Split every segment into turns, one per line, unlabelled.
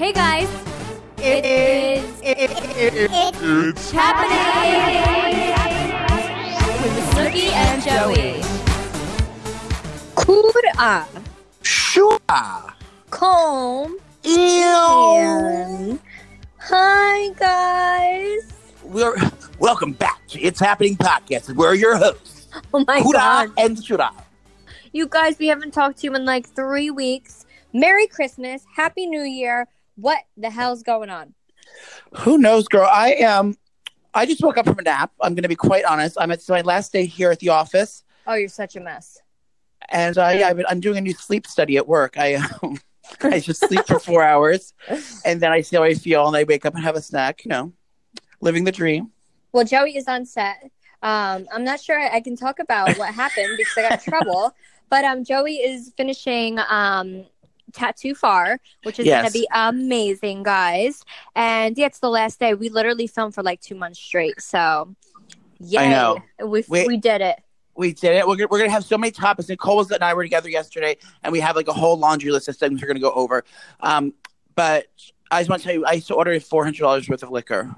Hey guys,
It is.
it's happening with Snooki and Joey.
Kura.
Sure.
Comb.
Ew.
Hi guys.
We're welcome back to It's Happening Podcast. We're your hosts,
Oh my
Kura
god.
and Shura.
You guys, we haven't talked to you in like three weeks. Merry Christmas. Happy New Year. What the hell's going on?
Who knows, girl? I am. I just woke up from a nap. I'm going to be quite honest. I'm it's my last day here at the office,
Oh, you're such a mess.
and I, I've been, I'm doing a new sleep study at work. I um, I just sleep for four hours, and then I see how I feel, and I wake up and have a snack. You know, living the dream.
Well, Joey is on set. Um, I'm not sure I can talk about what happened because I got in trouble. But um, Joey is finishing um, Tattoo Far, which is
Yes.
going to be amazing, guys. And yeah, it's the last day. We literally filmed for like two months straight. So, yeah, I
know.
we
Wait.
we did it.
We did it. We're gonna, we're gonna have so many topics. Nicole was and I were together yesterday, and we have like a whole laundry list of things we're gonna go over. Um, but I just want to tell you, I used to order four hundred dollars worth of liquor.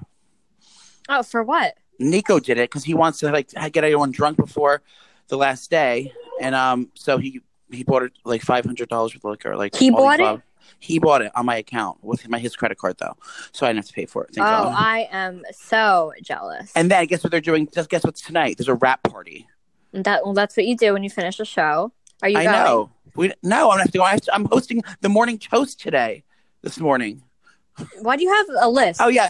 Oh, for what?
Nico did it because he wants to like get everyone drunk before the last day, and um, so he he bought it like five hundred dollars of liquor. Like
He bought it?
He bought it on my account with my his credit card though, so I didn't have to pay for it. Thank
oh,
God.
I am so jealous.
and then guess what they're doing? Just guess what's tonight? There's a wrap party.
that well, that's what you do when you finish a show. Are you
I
going?
know. We no, I'm to go. I I'm hosting the morning toast today. This morning.
Why do you have a list?
Oh yeah,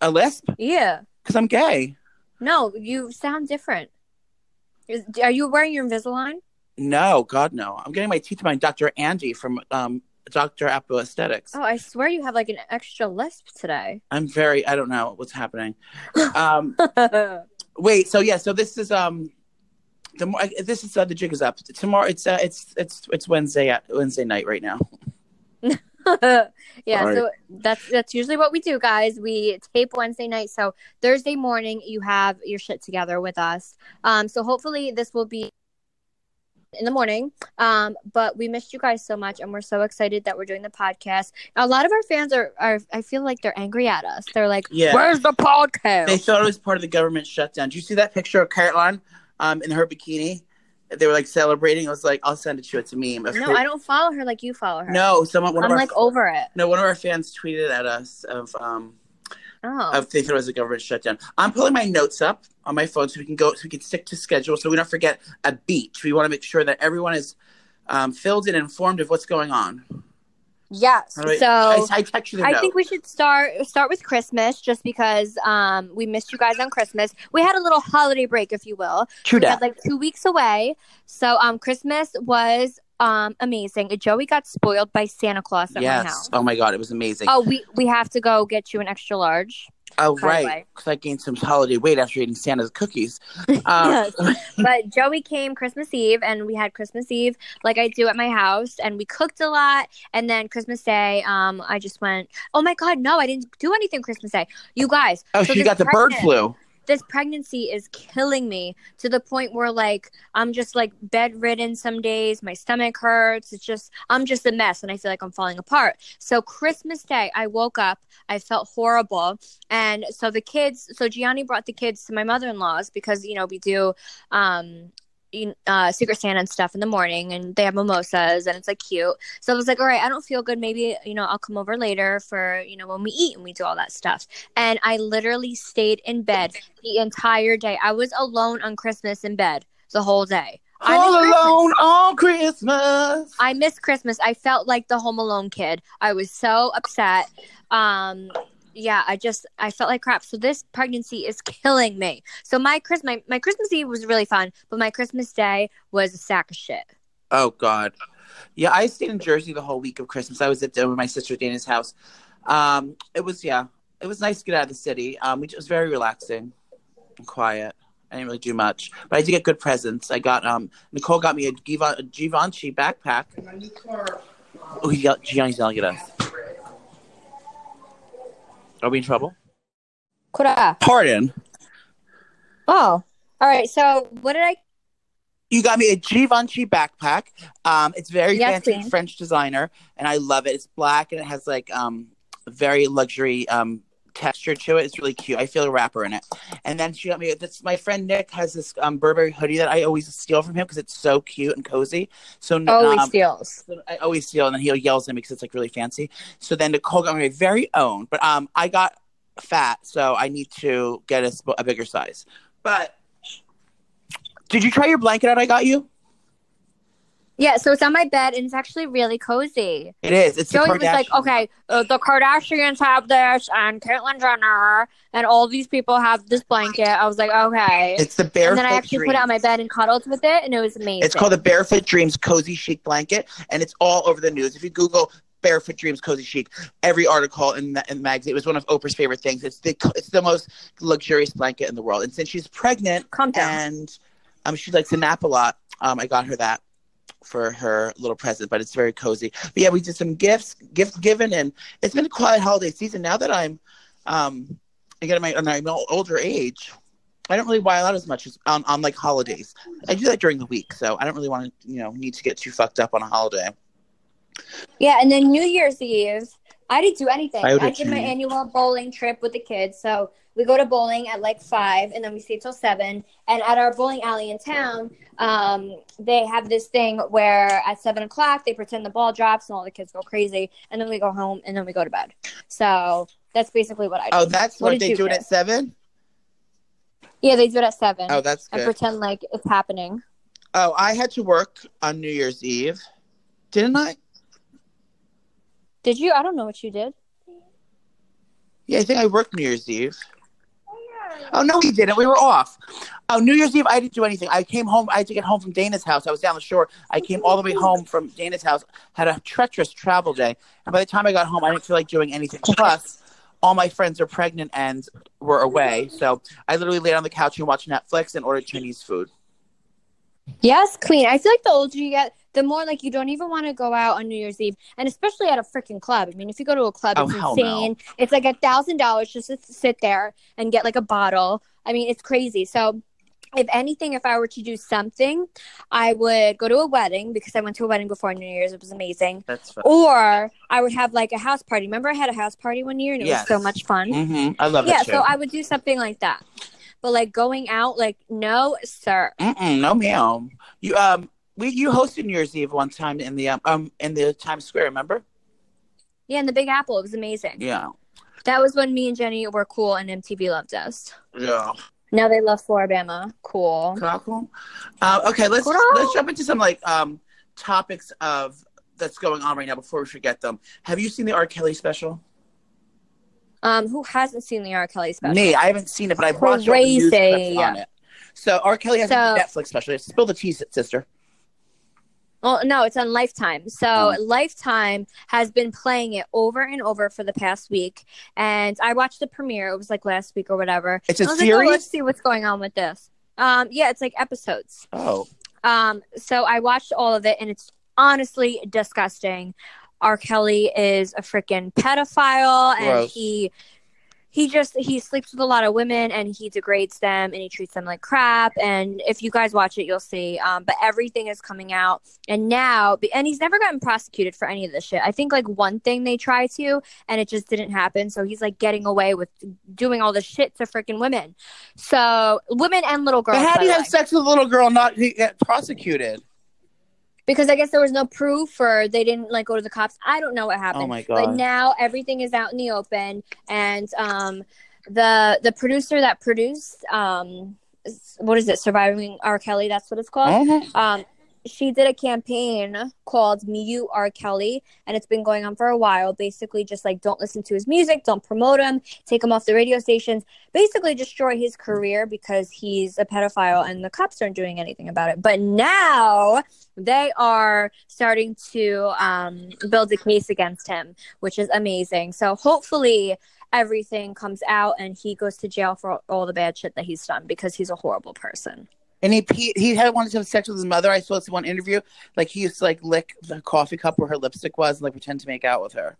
a lisp
yeah.
because I'm gay.
No, you sound different. Is, are you wearing your Invisalign?
No, God no. I'm getting my teeth by Dr. Andy from um, Dr. Apple Aesthetics.
Oh, I swear you have like an extra lisp today.
I'm very. I don't know what's happening. um, wait. So yeah. So this is um. The more, this is uh, the jig is up tomorrow. It's uh, it's it's it's Wednesday at Wednesday night right now.
yeah,
Sorry.
so that's that's usually what we do, guys. We tape Wednesday night, so Thursday morning you have your shit together with us. Um, so hopefully this will be in the morning. Um, but we missed you guys so much, and we're so excited that we're doing the podcast. A lot of our fans are, are I feel like they're angry at us. They're like,
Yeah.
"Where's the podcast?"
They thought it was part of the government shutdown. Do you see that picture of Caroline um, in her bikini? They were like celebrating. I was like, I'll send it to you. It's a meme. of
no,
her-
I don't follow her like you follow her.
No, someone. One
I'm like over it.
No, one of our fans tweeted at us of um
Oh,
of thought it was a government shutdown. I'm pulling my notes up on my phone so we can go so we can stick to schedule so we don't forget a beat. We want to make sure that everyone is um, filled and informed of what's going on.
yes.
Right.
So
I, I text you the
I think we should start start with Christmas, just because um, we missed you guys on Christmas. We had a little holiday break, if you will.
True
We
that.
had like two weeks away, so um, Christmas was um amazing. Joey got spoiled by Santa Claus at my
yes.
house.
Oh my god, it was amazing.
Oh, we we have to go get you an extra large.
Oh, right, because I gained some holiday weight after eating Santa's cookies. Um,
But Joey came Christmas Eve, and we had Christmas Eve like I do at my house, and we cooked a lot. And then Christmas Day, um, I just went, oh my god, no, I didn't do anything Christmas Day. You guys,
oh,
so
she
this
got the bird flu.
This pregnancy is killing me to the point where like I'm just like bedridden some days, my stomach hurts. It's just I'm just a mess and I feel like I'm falling apart. So Christmas Day, I woke up, I felt horrible. And so the kids, so Jionni brought the kids to my mother-in-law's because you know, we do um uh, Secret Santa and stuff in the morning, and they have mimosas, and it's like cute. So I was like, all right, I don't feel good. Maybe you know I'll come over later for you know when we eat and we do all that stuff. And I literally stayed in bed the entire day. I was alone on Christmas in bed the whole day. I
All alone on Christmas.
I miss Christmas. I felt like the Home Alone kid. I was so upset. Um, yeah, I just I felt like crap. So this pregnancy is killing me. So my Chris my, my Christmas Eve was really fun, but my Christmas Day was a sack of shit.
Oh God, yeah. I stayed in Jersey the whole week of Christmas. I was at uh, my sister Dana's house. Um, it was yeah, it was nice to get out of the city. Um, we, it was very relaxing and quiet. I didn't really do much, but I did get good presents. I got um Nicole got me a, Giva- a Givenchy backpack. Oh, he got Jionni's yelling at us. Are we in trouble?
Kura.
Pardon.
Oh. All right. So what did I
You got me a Givenchy backpack. Um, it's very
Yes,
fancy
queen.
French designer, and I love it. It's black and it has like um very luxury um texture to it. It's really cute. I feel a wrapper in it. And then she got me this. My friend Nick has this um Burberry hoodie that I always steal from him because it's so cute and cozy. So
Always
um,
steals.
I always steal, and then he yells at me because it's like really fancy. So then Nicole got me my very own, but um, I got fat, so I need to get a, a bigger size. But did you try your blanket out? I got you.
Yeah, so it's on my bed and it's actually really cozy.
It is. It's
Joey was like, okay, uh, the Kardashians have this, and Caitlyn Jenner, and all these people have this blanket. I was like, okay.
It's the barefoot.
and then I actually put it on my bed and cuddled with it, and it was amazing.
It's called the Barefoot Dreams Cozy Chic Blanket, and it's all over the news. If you Google Barefoot Dreams Cozy Chic, every article in the, in the magazine, it was one of Oprah's favorite things. It's the it's the most luxurious blanket in the world. And since she's pregnant
Calm down.
and um, she likes to nap a lot, um, I got her that for her little present. But it's very cozy. But yeah, we did some gifts, gift given, and it's been a quiet holiday season. Now that I'm um, again, my my older age. I don't really wild out as much as on, on like holidays. I do that during the week, so I don't really want to, you know, need to get too fucked up on a holiday.
Yeah, and then New Year's Eve, I didn't do anything.
I
I,
did
my annual bowling trip with the kids. So we go to bowling at like five, and then we stay till seven. And at our bowling alley in town, um, they have this thing where at seven o'clock they pretend the ball drops and all the kids go crazy, and then we go home and then we go to bed. So that's basically what I do.
Oh, that's
What
what, they do it at seven.
yeah, they do it at seven.
Oh, that's
and pretend like it's happening.
Oh, I had to work on New Year's Eve, didn't I?
Did you? I don't know what you did.
Yeah, I think I worked New Year's Eve. Oh no, we didn't. We were off. Oh, New Year's Eve, I didn't do anything. I came home. I had to get home from Dana's house. I was down the shore. I came all the way home from Dana's house. Had a treacherous travel day, and by the time I got home, I didn't feel like doing anything. Plus, all my friends are pregnant and were away, so I literally laid on the couch and watched Netflix and ordered Chinese food.
Yes, Queen. I feel like the older you get, the more like you don't even want to go out on New Year's Eve, and especially at a freaking club. I mean, if you go to a club,
Oh,
it's insane. It's like a thousand dollars just to sit there and get like a bottle. I mean, it's crazy. So, if anything, if I were to do something, I would go to a wedding because I went to a wedding before New Year's. It was amazing.
That's fun.
Or I would have like a house party. Remember, I had a house party one year and it
Yes.
was so much fun.
Mm-hmm. I love
it.
Yeah,
so I would do something like that. But like going out, like no, sir.
Mm-mm, no, ma'am. You um, we you hosted New Year's Eve one time in the um, um in the Times Square. Remember?
Yeah, in the Big Apple, it was amazing.
Yeah.
That was when me and Jenny were cool and MTV loved us.
Yeah.
Now they love Floribama. Cool.
Cool. Uh, okay, let's
Cool.
let's jump into some like um topics of that's going on right now before we forget them. Have you seen the R. Kelly special?
Um, who hasn't seen the R. Kelly special?
Me, I haven't seen it, but I've watched all the news
Crazy.
clips on it. So R. Kelly has
So-
a Netflix special. Spill the tea, sister.
Well, no, it's on Lifetime. So
Oh.
Lifetime has been playing it over and over for the past week, and I watched the premiere. It was like last week or whatever.
It's a
I was like, oh, let's see what's going on with this. Um, yeah, it's like episodes.
Oh,
Um, so I watched all of it, and it's honestly disgusting. R. Kelly is a freaking pedophile, and
Gross.
he he just he sleeps with a lot of women, and he degrades them, and he treats them like crap. And if you guys watch it, you'll see. Um, but everything is coming out, and now, and he's never gotten prosecuted for any of this shit. I think like one thing they tried to, and it just didn't happen. So he's like getting away with doing all this shit to freaking women. So women and little girls.
but how do you have sex with a little girl not get prosecuted?
Because I guess there was no proof or they didn't like go to the cops. I don't know what happened.
Oh my god!
But now everything is out in the open and um the the producer that produced um what is it surviving R Kelly that's what it's called.
Mhm.
Um she did a campaign called Mute R. Kelly and it's been going on for a while basically just like don't listen to his music, don't promote him, take him off the radio stations, basically destroy his career because he's a pedophile and the cops aren't doing anything about it. But now they are starting to um, build a case against him, which is amazing. So hopefully everything comes out and he goes to jail for all the bad shit that he's done because he's a horrible person.
And he he, had wanted to have sex with his mother. I saw this one interview. Like he used to like lick the coffee cup where her lipstick was and like pretend to make out with her.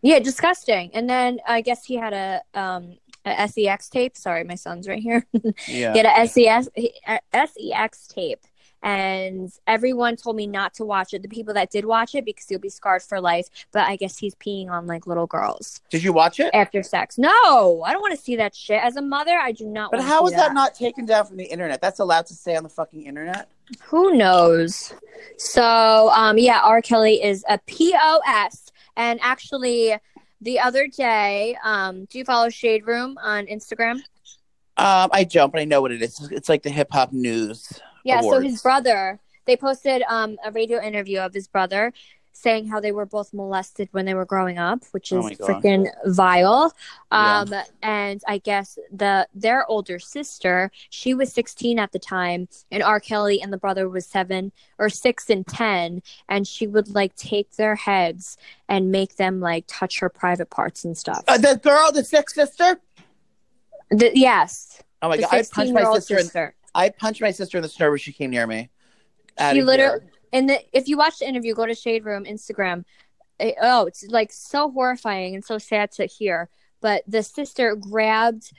Yeah, disgusting. And then I guess he had a um a SEX tape. Sorry, my son's right here.
Yeah.
he had a SES a SEX tape, and everyone told me not to watch it. The people that did watch it because you'll be scarred for life. But I guess he's peeing on like little girls
Did you watch it?
after sex. No, I don't want to see that shit. As a mother, I do not.
But how is that not taken down from the internet? That's allowed to stay on the fucking internet.
Who knows? So, um, yeah, R. Kelly is a POS. And actually, the other day, um, do you follow Shade Room on Instagram?
Um, I don't, but I know what it is. It's like the hip hop news.
Yeah, so his brother, they posted um, a radio interview of his brother saying how they were both molested when they were growing up, which
Oh
is
God.
freaking vile.
Yeah.
Um, and I guess the their older sister, she was 16 at the time, and R. Kelly and the brother was seven or six and 10, and she would like take their heads and make them like touch her private parts and stuff.
Uh, the girl, the sixth sister.
The- yes,
Oh my god! I punched my sister.
Sister.
I punched my sister in the snow when she came near me.
She literally and the, if you watch the interview go to shade room instagram it, oh it's like so horrifying and so sad to hear but the sister grabbed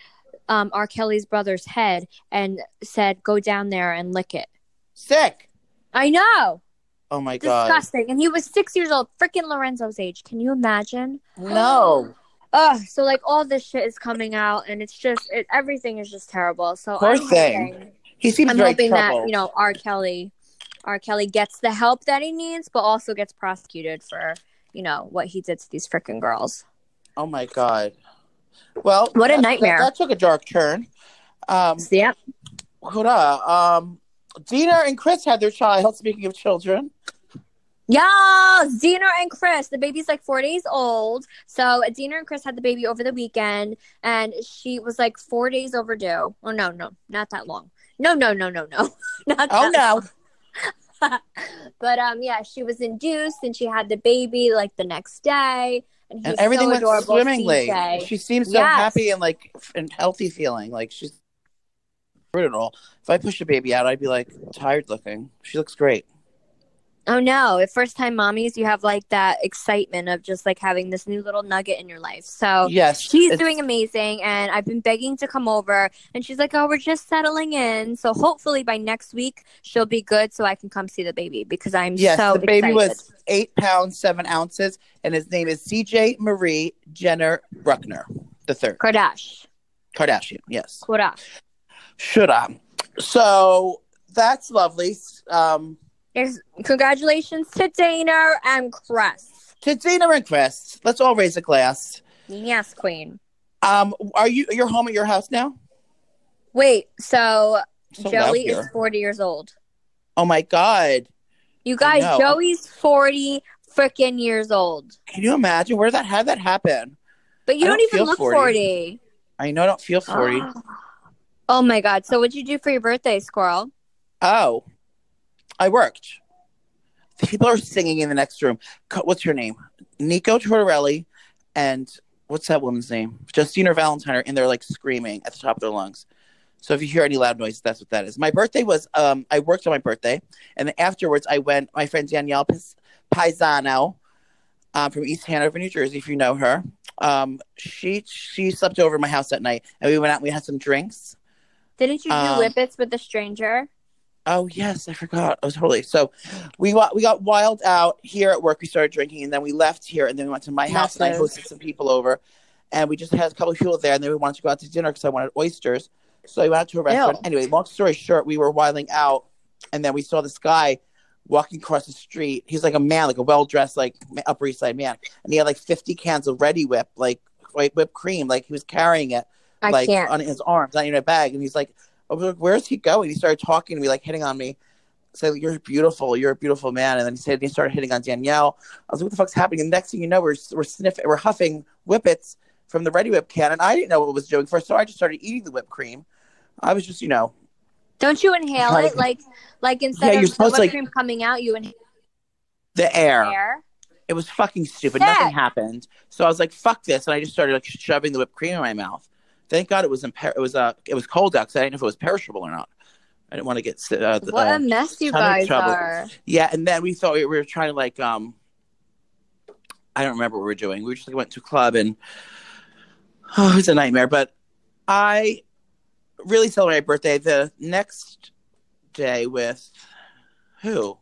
um, r kelly's brother's head and said go down there and lick it
sick.
i know
Oh my god!
disgusting and he was six years old freaking lorenzo's age can you imagine
No.
Ugh, so like all this shit is coming out and it's just it, everything is just terrible so
Poor
I'm
thing.
hoping-
He seems
I'm hoping
troubled.
that you know R. Kelly, R. Kelly gets the help that he needs, but also gets prosecuted for you know what he did to these freaking girls.
Oh my god. Well,
What a nightmare.
That, that took a dark turn. Um,
Yeah,
Huda, um, Deena and Chris had their child. Speaking of children,
yeah, Deena and Chris. The baby's like four days old. So Deena and Chris had the baby over the weekend, and she was like four days overdue. Oh no, no, not that long. No, no, no, no, no, not
oh no,
but um, yeah, she was induced and she had the baby like the next day, and,
and everything
so
went
adorable.
swimmingly.
CJ.
She seems so
Yes.
happy and like and healthy feeling. Like she's all. If I pushed a baby out, I'd be like tired looking. She looks great.
Oh no! At first time mommies, you have like that excitement of just like having this new little nugget in your life. So
Yes,
she's
it's-
doing amazing, and I've been begging to come over, and she's like, "Oh, we're just settling in." So hopefully by next week she'll be good, so I can come see the baby because I'm
Yes,
so
the baby
excited.
was eight pounds seven ounces, and his name is C.J. Marie Jenner Buckner, the third
Kardashian.
Kardashian. Yes,
Kardashian.
should I? So that's lovely. Um,
Yes, Congratulations to Dana and Chris.
to Dana and Chris, let's all raise a glass.
Yes, Queen.
Um, are you you're home at your house now?
Wait, so,
So
Joey is 40 years old.
Oh my god!
You guys. Joey's 40 freaking years old.
Can you imagine where that how that happen?
But you don't,
don't
even look
40.
40.
I know I don't feel forty.
Oh my god. So what'd you do for your birthday, Squirrel?
Oh, I worked. People are singing in the next room. What's her name? Nico Tortorelli and what's that woman's name? Justina Valentine are in there like screaming at the top of their lungs. So if you hear any loud noise, that's what that is. My birthday was um I worked on my birthday, and then afterwards I went. My friend Danielle Paisano, um, from East Hanover, New Jersey, if you know her. Um, she she slept over my house that night, and we went out. and We had some drinks.
Didn't you do
Um,
whippets with a stranger?
Oh yes, I forgot. I was totally so. We got we got wild out here at work. We started drinking, and then we left here, and then we went to my house, and I hosted some people over, and we just had a couple of people there, and then we wanted to go out to dinner because I wanted oysters. So we went out to a restaurant.
Ew.
Anyway, long story short, we were wilding out, and then we saw this guy walking across the street. He's like a man, like a well dressed, like Upper East Side man, and he had like fifty cans of Reddi-wip, like white whipped cream, like he was carrying it
I
like
can't.
on his arms, not in a bag. And he's like, I was like, "Where's he going?" He started talking to me, like hitting on me. Said, "You're beautiful. You're a beautiful man." And then he said he started hitting on Danielle. I was like, "What the fuck's happening?" And next thing you know, we're we're sniffing, we're huffing whippets from the Reddi-wip can, and I didn't know what it was doing first, so I just started eating the whipped cream. I was just, you know,
Don't you inhale it? Like like instead
Yeah,
of the whipped
like-
cream coming out, you inhale
the air.
air.
It was fucking stupid. Nothing happened. So I was like, "Fuck this!" And I just started like shoving the whipped cream in my mouth. Thank God it was imper- it was uh it was cold out because I didn't know if it was perishable or not. I didn't want to get uh,
What
uh,
a mess you guys are.
Yeah, and then we thought we were trying to like um I don't remember what we were doing. We just like, went to a club and oh, it was a nightmare. But I really celebrated my birthday the next day with Who?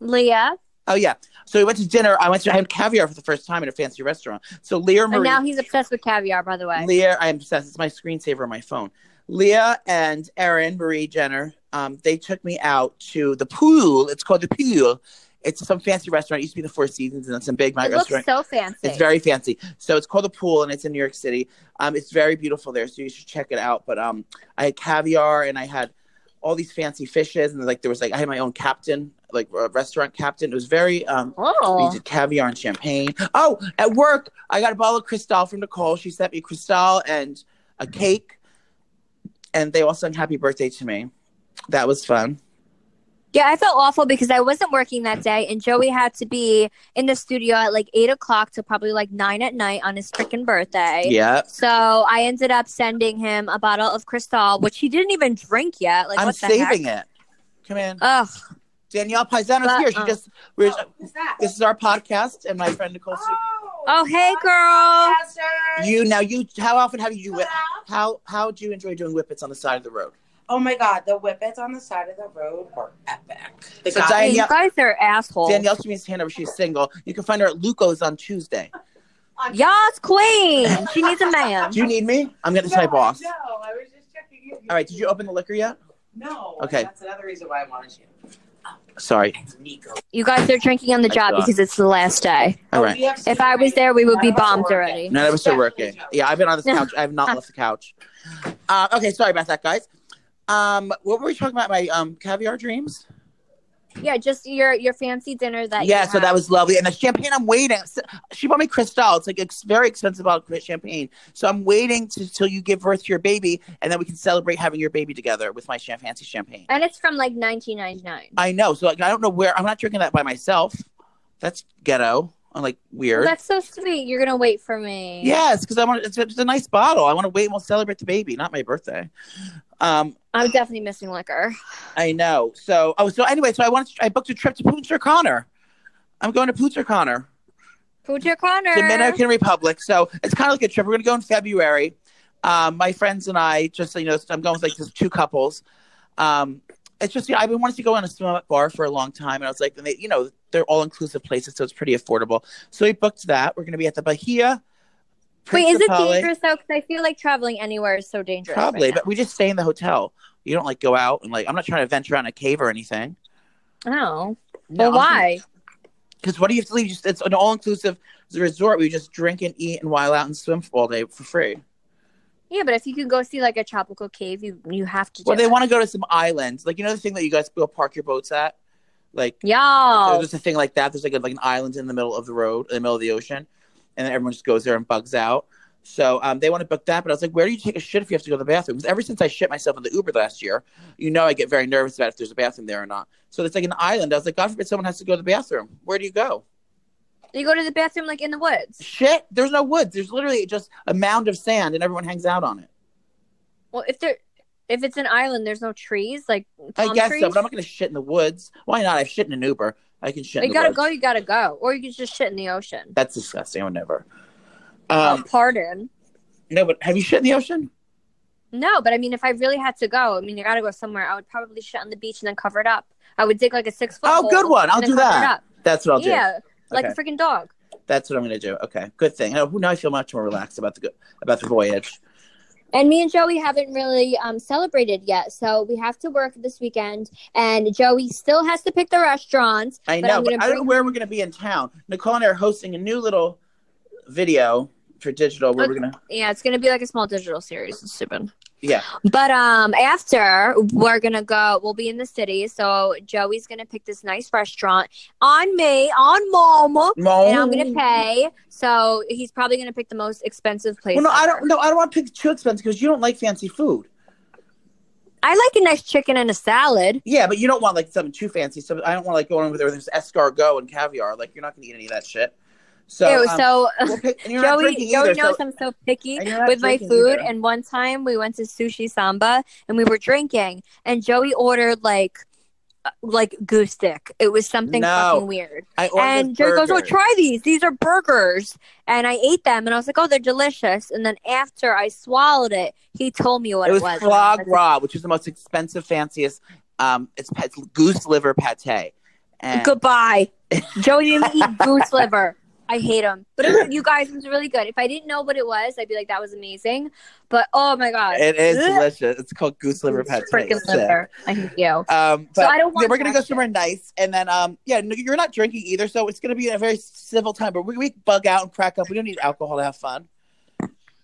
Leah.
Oh yeah. So we went to dinner. I went to I had caviar for the first time at a fancy restaurant. So Leah Marie
And now he's obsessed with caviar, by the way.
Leah, I'm obsessed. It's my screensaver on my phone. Leah and Erin Marie Jenner, um, they took me out to the pool. It's called the pool. It's some fancy restaurant. It used to be the Four Seasons, and it's a big night
it looks
restaurant.
so fancy.
It's very fancy. So it's called the Pool, and it's in New York City. Um, it's very beautiful there, so you should check it out. But um, I had caviar, and I had all these fancy fishes, and like there was like I had my own captain, like a restaurant captain. It was very um, we
oh.
did caviar and champagne. Oh, at work, I got a bottle of Cristal from Nicole. She sent me Cristal and a cake, and they all sang happy birthday to me. That was fun.
Yeah, I felt awful because I wasn't working that day, and Joey had to be in the studio at like eight o'clock to probably like nine at night on his freaking birthday.
Yeah.
So I ended up sending him a bottle of Cristal, which he didn't even drink yet. Like,
I'm
what the
saving
heck?
it. Come in.
Ugh.
Danielle Paisano's
But,
here. She
uh,
just, we're,
Who's that?
this is our podcast, and my friend Nicole.
Oh, hey, girl.
You, now, you, how often have you, whip,
Hello?
how, how do you enjoy doing whippets on the side of the road?
Oh my god, the whippets on the side of the road were epic. They
So
got
Diane-
Hey,
yeah.
you guys are assholes.
Danielle she means to hand over. She's single. You can find her at Luco's on Tuesday.
on-
Yas, queen. She needs a man.
Do you need me? I'm gonna
No,
my boss.
No, I was just checking you.
All right. Did you open the liquor yet?
No.
Okay.
That's another reason why I wanted you.
Sorry.
Nico.
You guys are drinking on the job because it's the last day.
All
Oh,
right.
we have
If I was there, we would be
None of us are
bombed already.
None of us are working. Yeah, I've been on this couch. I have not left the couch. Uh, okay, sorry about that, guys. Um, what were we talking about? My um caviar dreams.
Yeah, just your your fancy dinner that.
yeah, so that was lovely, and the champagne. I'm waiting. She bought me Cristal. It's like it's very expensive bottle of champagne. So I'm waiting to, till you give birth to your baby, and then we can celebrate having your baby together with my fancy champagne.
and it's from like 1999.
I know. So like, I don't know where. I'm not drinking that by myself. That's ghetto. I'm like weird.
Well, that's so sweet. You're gonna wait for me.
Yes, because I want it's a, it's a nice bottle. I want to wait and we'll celebrate the baby, not my birthday. Um,
I'm definitely missing liquor.
I know. So oh, so anyway, so I wanted to, I booked a trip to Punta Cana. I'm going to Punta Cana,
Pooja Connor.
Dominican Republic. So it's kind of like a trip. We're to go in February. Um, my friends and I just you know, I'm going with like just two couples. Um, it's just you know, I've been wanting to go on a swim up bar for a long time, and I was like, and they, you know, they're all inclusive places, so it's pretty affordable. So we booked that. We're going to be at the Bahia.
Wait, is it dangerous though? Because I feel like traveling anywhere is so dangerous.
Probably,
right
but we just stay in the hotel. You don't like go out and like. I'm not trying to venture out in a cave or anything.
Oh, well,
No,
why?
Because what do you have to leave? Just it's an all inclusive resort. where you just drink and eat and while out and swim all day for free.
Yeah, but if you can go see like a tropical cave, you you have to. Do
Well, they want to go to some islands, like you know the thing that you guys go park your boats at, like
Y'all.
there's a thing like that. There's like a, like an island in the middle of the road, in the middle of the ocean, and then everyone just goes there and bugs out. So um, they want to book that, but I was like, where do you take a shit if you have to go to the bathroom? Because ever since I shit myself in the Uber last year, you know I get very nervous about if there's a bathroom there or not. So it's like an island. I was like, God forbid someone has to go to the bathroom. Where do you go?
You go to the bathroom like in the woods.
Shit. There's no woods. There's literally just a mound of sand, and everyone hangs out on it.
Well, if there, if it's an island, there's no trees like palm
I guess
trees.
so, but I'm not to shit in the woods. Why not? I've shit in an Uber. I can shit.
you
in the
gotta
woods.
go. You gotta go, or you can just shit in the ocean.
That's disgusting. I would never.
oh,
Um,
pardon.
no, but have you shit in the ocean?
No, but I mean, if I really had to go, I mean, you gotta go somewhere. I would probably shit on the beach and then cover it up. I would dig like a six foot.
Oh, good one. I'll do that. That's what I'll do.
Yeah, like
Okay.
a freaking dog.
That's what I'm to do. Okay, good thing. Oh, now I feel much more relaxed about the about the voyage.
And me and Joey haven't really um, celebrated yet, so we have to work this weekend. And Joey still has to pick the restaurants.
I know,
I'm
but I don't know where we're going to be in town. Nicole and I are hosting a new little video for digital where we're to.
Yeah, it's gonna be like a small digital series. It's stupid.
Yeah,
But um, after we're gonna go, we'll be in the city. So Joey's gonna pick this nice restaurant on me, on Mama, and I'm gonna pay. So he's probably gonna pick the most expensive place.
Well, no, I don't. No, I don't want to pick too expensive because you don't like fancy food.
I like a nice chicken and a salad.
Yeah, but you don't want like something too fancy. So I don't want like going with there's escargot and caviar. Like you're not to eat any of that shit. So,
Ew,
um,
so
we'll pick, and you're not
Joey, Joey
either.
knows
so,
I'm so picky
and you're not
with my food.
either.
And one time we went to Sushi Samba and we were drinking, and Joey ordered like uh, like goose stick. It was something
No.
fucking weird. And Joey goes, "Oh, try these. These are burgers." And I ate them, and I was like, "Oh, they're delicious." And then after I swallowed it, he told me what
It was.
it
was foie gras, which is the most expensive, fanciest Um, it's, it's goose liver pate. And
Goodbye. Joey didn't eat goose liver. I hate them. But it, you guys, it was really good. If I didn't know what it was, I'd be like, that was amazing. But oh my god,
it is delicious. It's called goose liver pate.
freaking liver. I hate you.
Um, but
So I don't want
we're gonna go somewhere
shit.
nice, and then um, yeah, no, you're not drinking either, so it's gonna be a very civil time. But we, we bug out and crack up. We don't need alcohol to have fun.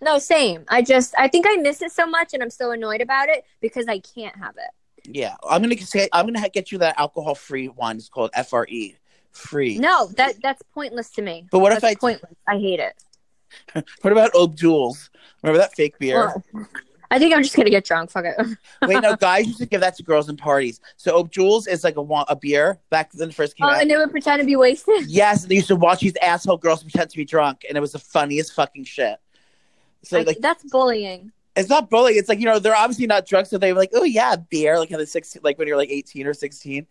No, same. I just, I think I miss it so much, and I'm so annoyed about it because I can't have it.
Yeah, I'm gonna say I'm gonna get you that alcohol free one. It's called FRE, free.
No, that that's pointless to me.
But what if I-
pointless? I hate it.
What about O'Doul's? Remember that fake beer?
Well, I think I'm just gonna get drunk. Fuck it.
Wait, no, guys used to give that to girls in parties. So O'Doul's is like a a beer back then it first came
Oh,
out.
and they would pretend to be wasted.
Yes, and they used to watch these asshole girls pretend to be drunk, and it was the funniest fucking shit. So
Like,
like,
that's bullying.
it's not bullying. It's like you know they're obviously not drunk, so they were like, oh yeah, beer, like in the sixteen, like when you're like eighteen or sixteen,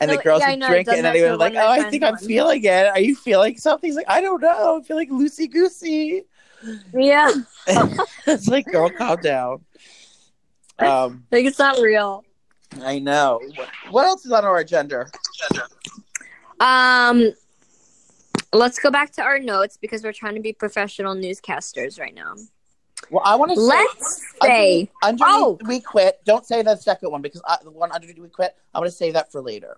and the girls
yeah,
would
know,
drink it, and they
to
like, oh, I think I'm
once.
feeling it. Are you feeling something? He's like, I don't know. I feel like loosey goosey.
Yeah,
it's like, girl, calm down. Um,
like it's not real.
I know. What else is on our agenda?
Um, let's go back to our notes because we're trying to be professional newscasters right now.
Well, I want to
Let's say,
Under
Oh.
we quit. Don't say the second one because I, the one under we quit. I'm going to save that for later.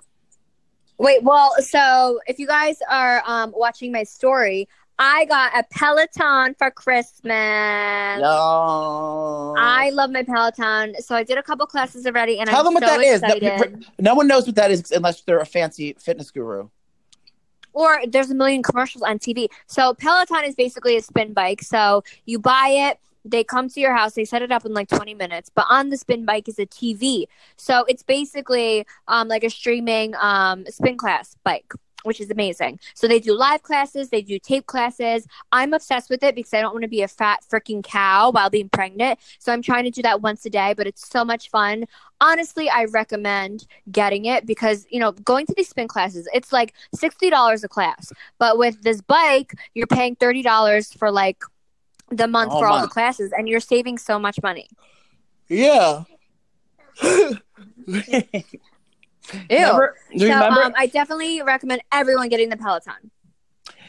wait. Well, so if you guys are um watching my story, I got a Peloton for Christmas.
No.
I love my Peloton, so I did a couple classes already, and
Tell
I'm
them what
so
that is.
Excited.
no one knows what that is unless they're a fancy fitness guru.
or there's a million commercials on TV. So Peloton is basically a spin bike. So you buy it, they come to your house, they set it up in like 20 minutes. But on the spin bike is a TV. So it's basically um, like a streaming um, spin class bike. Which is amazing. So they do live classes, they do tape classes. I'm obsessed with it because I don't want to be a fat freaking cow while being pregnant. So I'm trying to do that once a day, but it's so much fun. Honestly, I recommend getting it because you know going to these spin classes it's like $60 a class but with this bike you're paying $30 for like the month
Oh,
for all the classes and you're saving so much money
Yeah. Remember, do you
so
remember?
um, i definitely recommend everyone getting the peloton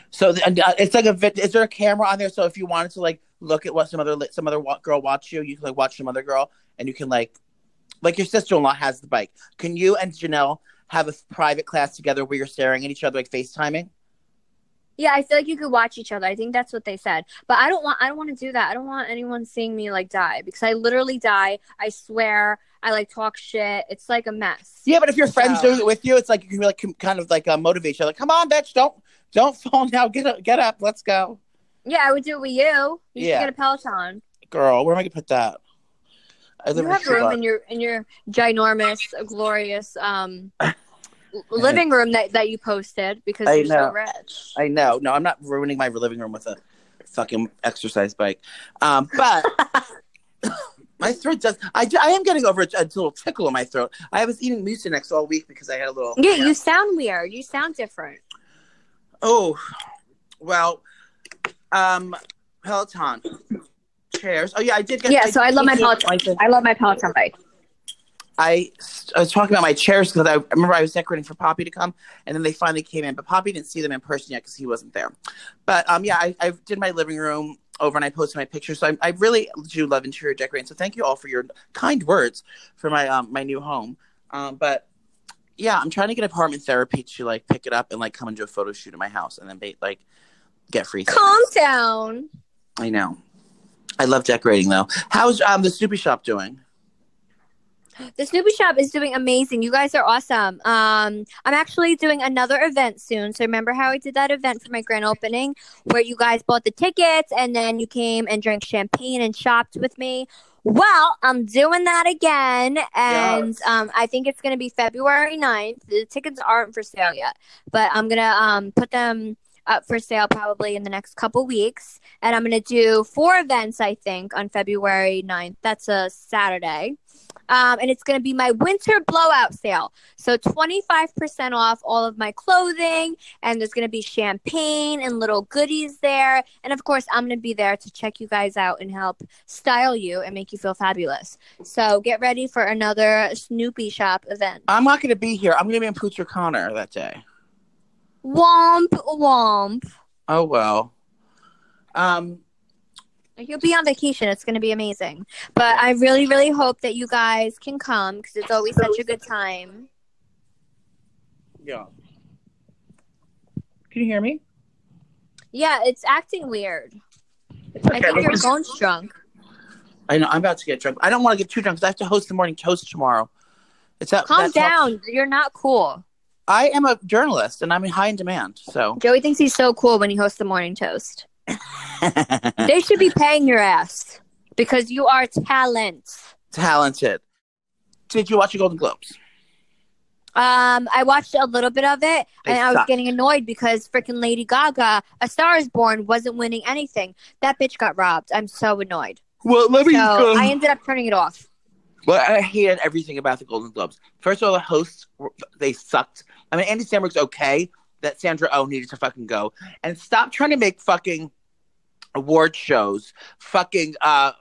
so the, uh, it's like a. vid- Is there a camera on there? So if you wanted to like look at what some other li- some other wa- girl watch you, you can like watch some other girl, and you can like, like your sister in law has the bike. Can you and Janelle have a private class together where you're staring at each other like FaceTiming?
Yeah i feel like you could watch each other i think that's what they said but i don't want i don't want to do that i don't want anyone seeing me like die because i literally die i swear i like talk shit it's like a mess
Yeah, but if your friends
So-
doing it with you, it's like you can like com- kind of like uh, motivate each other. Come on, bitch! Don't don't fall now. Get up, get up. Let's go,
yeah i would do it with you you
Yeah.
should get a peloton
girl. Where am I gonna put that? I live
you
in
have room in your in your ginormous glorious um living room that, that you posted because
I
you're
know.
so rich
I know. No, I'm not ruining my living room with a fucking exercise bike. Um, but my throat does. I, I am getting over a, a little tickle in my throat. I was eating Mucinex all week because I had a little.
yeah you sound weird you sound different
Oh, well, um, Peloton chairs. Oh yeah, I did get.
Yeah, so I love my Peloton.
I
love my peloton bike
I, I was talking about my chairs because I, I remember I was decorating for Poppy to come, and then they finally came in. But Poppy didn't see them in person yet because he wasn't there. But um, yeah, I, I did my living room over and I posted my pictures. So I, I really do love interior decorating. So thank you all for your kind words for my um my new home. Um, but yeah, I'm trying to get apartment therapy to like pick it up and like come and do a photo shoot at my house and then ba- like get free. things.
calm down
I know. I love decorating though. How's um the Snooki shop doing?
The snooki shop is doing amazing you guys are awesome um i'm actually doing another event soon so remember how i did that event for my grand opening where you guys bought the tickets and then you came and drank champagne and shopped with me well i'm doing that again and
Yes.
um i think it's going to be february 9th the tickets aren't for sale yet but i'm going to um put them up for sale probably in the next couple weeks. And I'm going to do four events, I think, on February 9th. That's a Saturday. Um, and it's going to be my winter blowout sale. So 25% off all of my clothing, and there's going to be champagne and little goodies there. And of course, I'm going to be there to check you guys out and help style you and make you feel fabulous. So get ready for another Snooki Shop event.
I'm not going to be here. I'm going to be in Poocher Connor that day.
Womp womp.
Oh well. Um,
You'll be on vacation. It's going to be amazing. But I really, really hope that you guys can come because it's always such a good time.
yeah. Can you hear me?
Yeah, it's acting weird.
It's
I think your phone's drunk.
I know. I'm about to get drunk. I don't want to get too drunk because I have to host the morning toast tomorrow. It's up.
Calm
that's how-
down. You're not cool.
I am a journalist and I'm in high in demand. So
Joey thinks he's so cool when he hosts the morning toast. They should be paying your ass because you are talent.
talented. Did you watch the Golden Globes?
Um, I watched a little bit of it,
They
and I was getting annoyed because freaking Lady Gaga, A Star Is Born, wasn't winning anything. That bitch got robbed. I'm so annoyed.
Well, let me.
So I ended up turning it off.
Well, I hated everything about the Golden Globes. First of all, the hosts they sucked. I mean, Andy Samberg's okay. That Sandra Oh needed to fucking go and stop trying to make fucking award shows, fucking uh,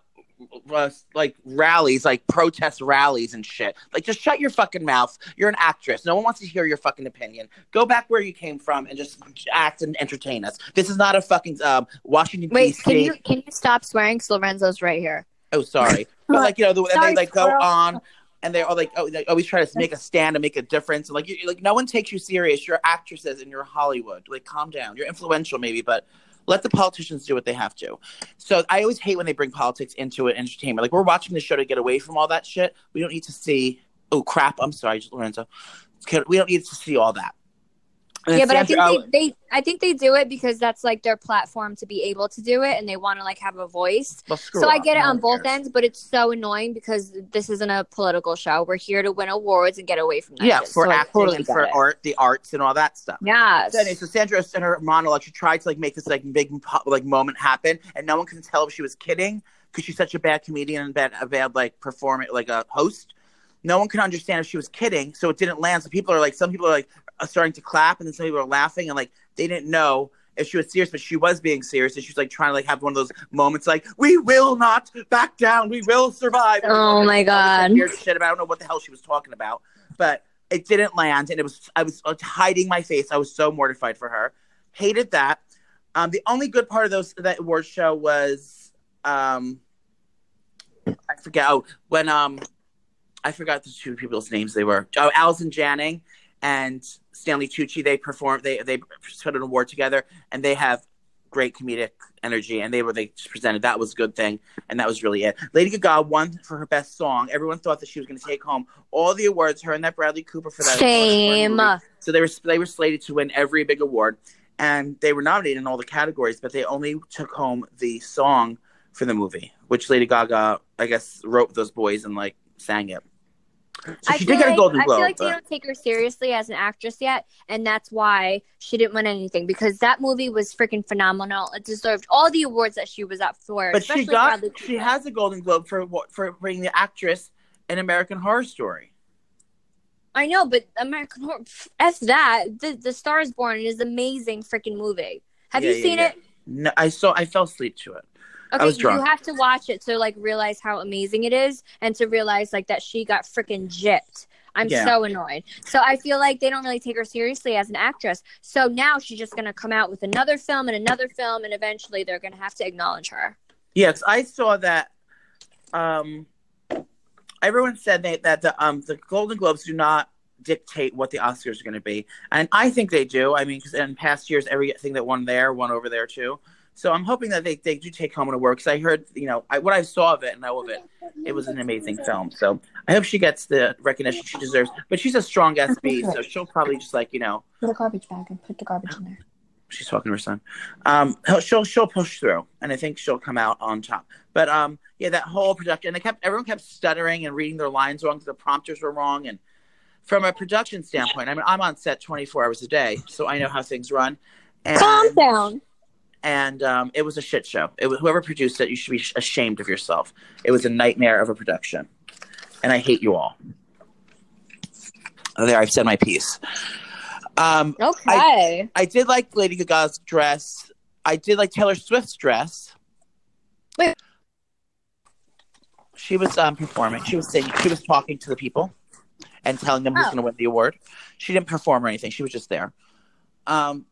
like rallies, like protest rallies and shit. Like, just shut your fucking mouth. You're an actress. No one wants to hear your fucking opinion. Go back where you came from and just act and entertain us. This is not a fucking um, Washington
Wait,
D.C.
can you can you stop swearing? Lorenzo's right here.
Oh, sorry. but like you know, the, and
Sorry,
they like go on, and they're all like, oh, they always try to make a stand and make a difference. And like, you, like no one takes you serious. You're actresses and you're Hollywood. Like, calm down. You're influential, maybe, but let the politicians do what they have to. So I always hate when they bring politics into it, entertainment. Like we're watching the show to get away from all that shit. We don't need to see. Oh crap! I'm sorry, Lorenzo. We don't need to see all that. And
yeah, but I think they, they I think they do it because that's like their platform to be able to do it, and they want to like have a voice. So I get it on both
cares.
ends, but it's so annoying because this isn't a political show. We're here to win awards and get away from that.
Yeah,
shit.
for
So
acting
totally
and for
it.
art, the arts and all that stuff.
Yeah.
So, anyway, so Sandra in her monologue, she tried to like make this like big like moment happen, and no one can tell if she was kidding because she's such a bad comedian and bad a bad like performer like a host. No one can understand if she was kidding, so it didn't land. So people are like, some people are like starting to clap, and then some people are laughing, and like they didn't know if she was serious, but she was being serious, and she was like trying to like have one of those moments like, "We will not back down, we will survive."
Oh, my God.
weird shit about I don't know what the hell she was talking about, but it didn't land, and it was I was uh, hiding my face. I was so mortified for her. Hated that. Um, the only good part of those that award show was um, I forget oh, when um, I forgot the two people's names they were. Oh, Allison Janney and Stanley Tucci. They performed. They they put an award together, and they have great comedic energy. And they were they presented. That was a good thing, and that was really it. Lady Gaga won for her best song. Everyone thought that she was going to take home all the awards. Her and that Bradley Cooper for that.
Shame.
So they were they were slated to win every big award, and they were nominated in all the categories, but they only took home the song for the movie, which Lady Gaga, I guess, wrote those boys and like sang it. So
I
she
feel
did get a
like-
Golden
I
Globe.
feel like they don't take her seriously as an actress yet, and that's why she didn't win anything because that movie was freaking phenomenal. It deserved all the awards that she was up for.
but she got she has a Golden Globe for for being the actress in American Horror Story.
I know, but American Horror, f that. The, the Star is Born is amazing freaking movie. Have
Yeah,
you
yeah,
seen
yeah.
it?
No, I saw I fell asleep to it.
Okay, you have to watch it to like realize how amazing it is, and to realize like that she got freaking gypped. I'm
Yeah.
so annoyed. So I feel like they don't really take her seriously as an actress. So now she's just gonna come out with another film and another film, and eventually they're gonna have to acknowledge her.
Yes, I saw that. Um, everyone said they, that the um the Golden Globes do not dictate what the Oscars are going to be, and I think they do. I mean, because in past years, everything that won there won over there too. So I'm hoping that they, they do take home an award because I heard you know I, what I saw of it and know of it, it was an amazing film. So I hope she gets the recognition she deserves. But she's a strong SB, so she'll probably just like you know
Put a garbage bag and put the garbage in there.
she's talking to her son. Um, he'll- she'll she'll push through, and I think she'll come out on top. But um, yeah, that whole production, and they kept everyone kept stuttering and reading their lines wrong because the prompters were wrong. And from a production standpoint, I mean, I'm on set 24 hours a day, so I know how things run. And,
Calm down.
And um, it was a shit show. It was whoever produced it. You should be ashamed of yourself. It was a nightmare of a production, and I hate you all. Oh, there, I've said my piece. Um,
Okay.
I did like Lady Gaga's dress. I did like Taylor Swift's dress.
Wait.
She was um, performing. She was singing. She was talking to the people and telling them who's
Oh.
going to win the award. She didn't perform or anything. She was just there. Um,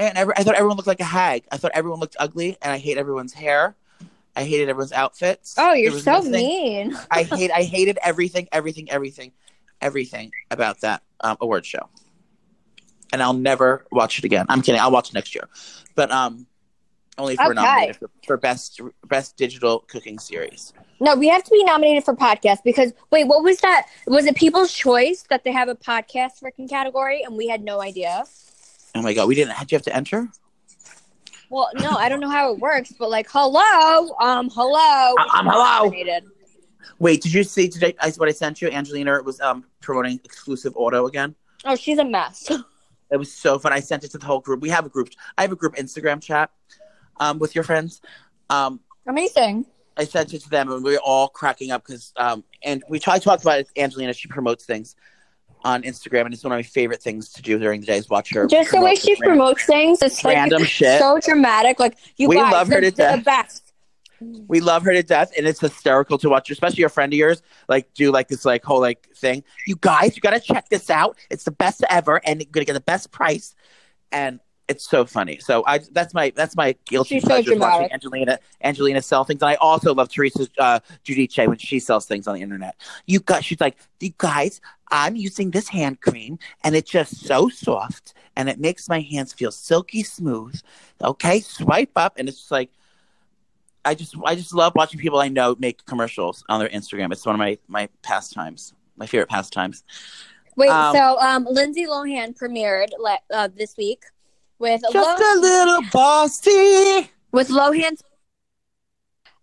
and every, I thought everyone looked like a hag. I thought everyone looked ugly, and I hate everyone's hair. I hated everyone's outfits.
oh, you're so
nothing-
mean.
I hate. I hated everything, everything, everything, everything about that um, award show. And I'll never watch it again. I'm kidding. I'll watch next year, but um, only if we're nominated for, for best best digital cooking series.
No, we have to be nominated for podcast because wait, what was that? Was it People's Choice that they have a podcast freaking category and we had no idea?
Oh my god, we didn't. Did you have to enter?
Well, no, I don't know how it works, but like, hello, um, hello,
um, hello. Wait, did you see today? I what I sent you, Angelina was um promoting exclusive auto again.
Oh, she's a mess.
It was so fun. I sent it to the whole group. We have a group. I have a group Instagram chat um, with your friends. Um,
Amazing.
I sent it to them, and we were all cracking up because, um, and we try talked about it. Angelina, she promotes things on Instagram, and it's one of my favorite things to do during the day is watch her.
Just the way she promotes things, it's like
shit.
so dramatic. Like you
We
guys,
love her to death.
the best.
We love her to death, and it's hysterical to watch, especially a friend of yours like do like this like whole like thing. You guys, you got to check this out. It's the best ever, and you're gonna get the best price, and it's so funny. So I that's my that's my guilty
She's so
pleasure is watching. Angelina Angelina sell things, and I also love Teresa uh, when she sells things on the internet. You got she's like, you guys, I'm using this hand cream, and it's just so soft, and it makes my hands feel silky smooth. Okay, swipe up, and it's just like. I just I just love watching people I know make commercials on their Instagram. It's one of my my pastimes, my favorite pastimes.
Wait,
Um,
so um, Lindsay Lohan premiered le- uh, this week with
Just a little bossy.
with Lohan's.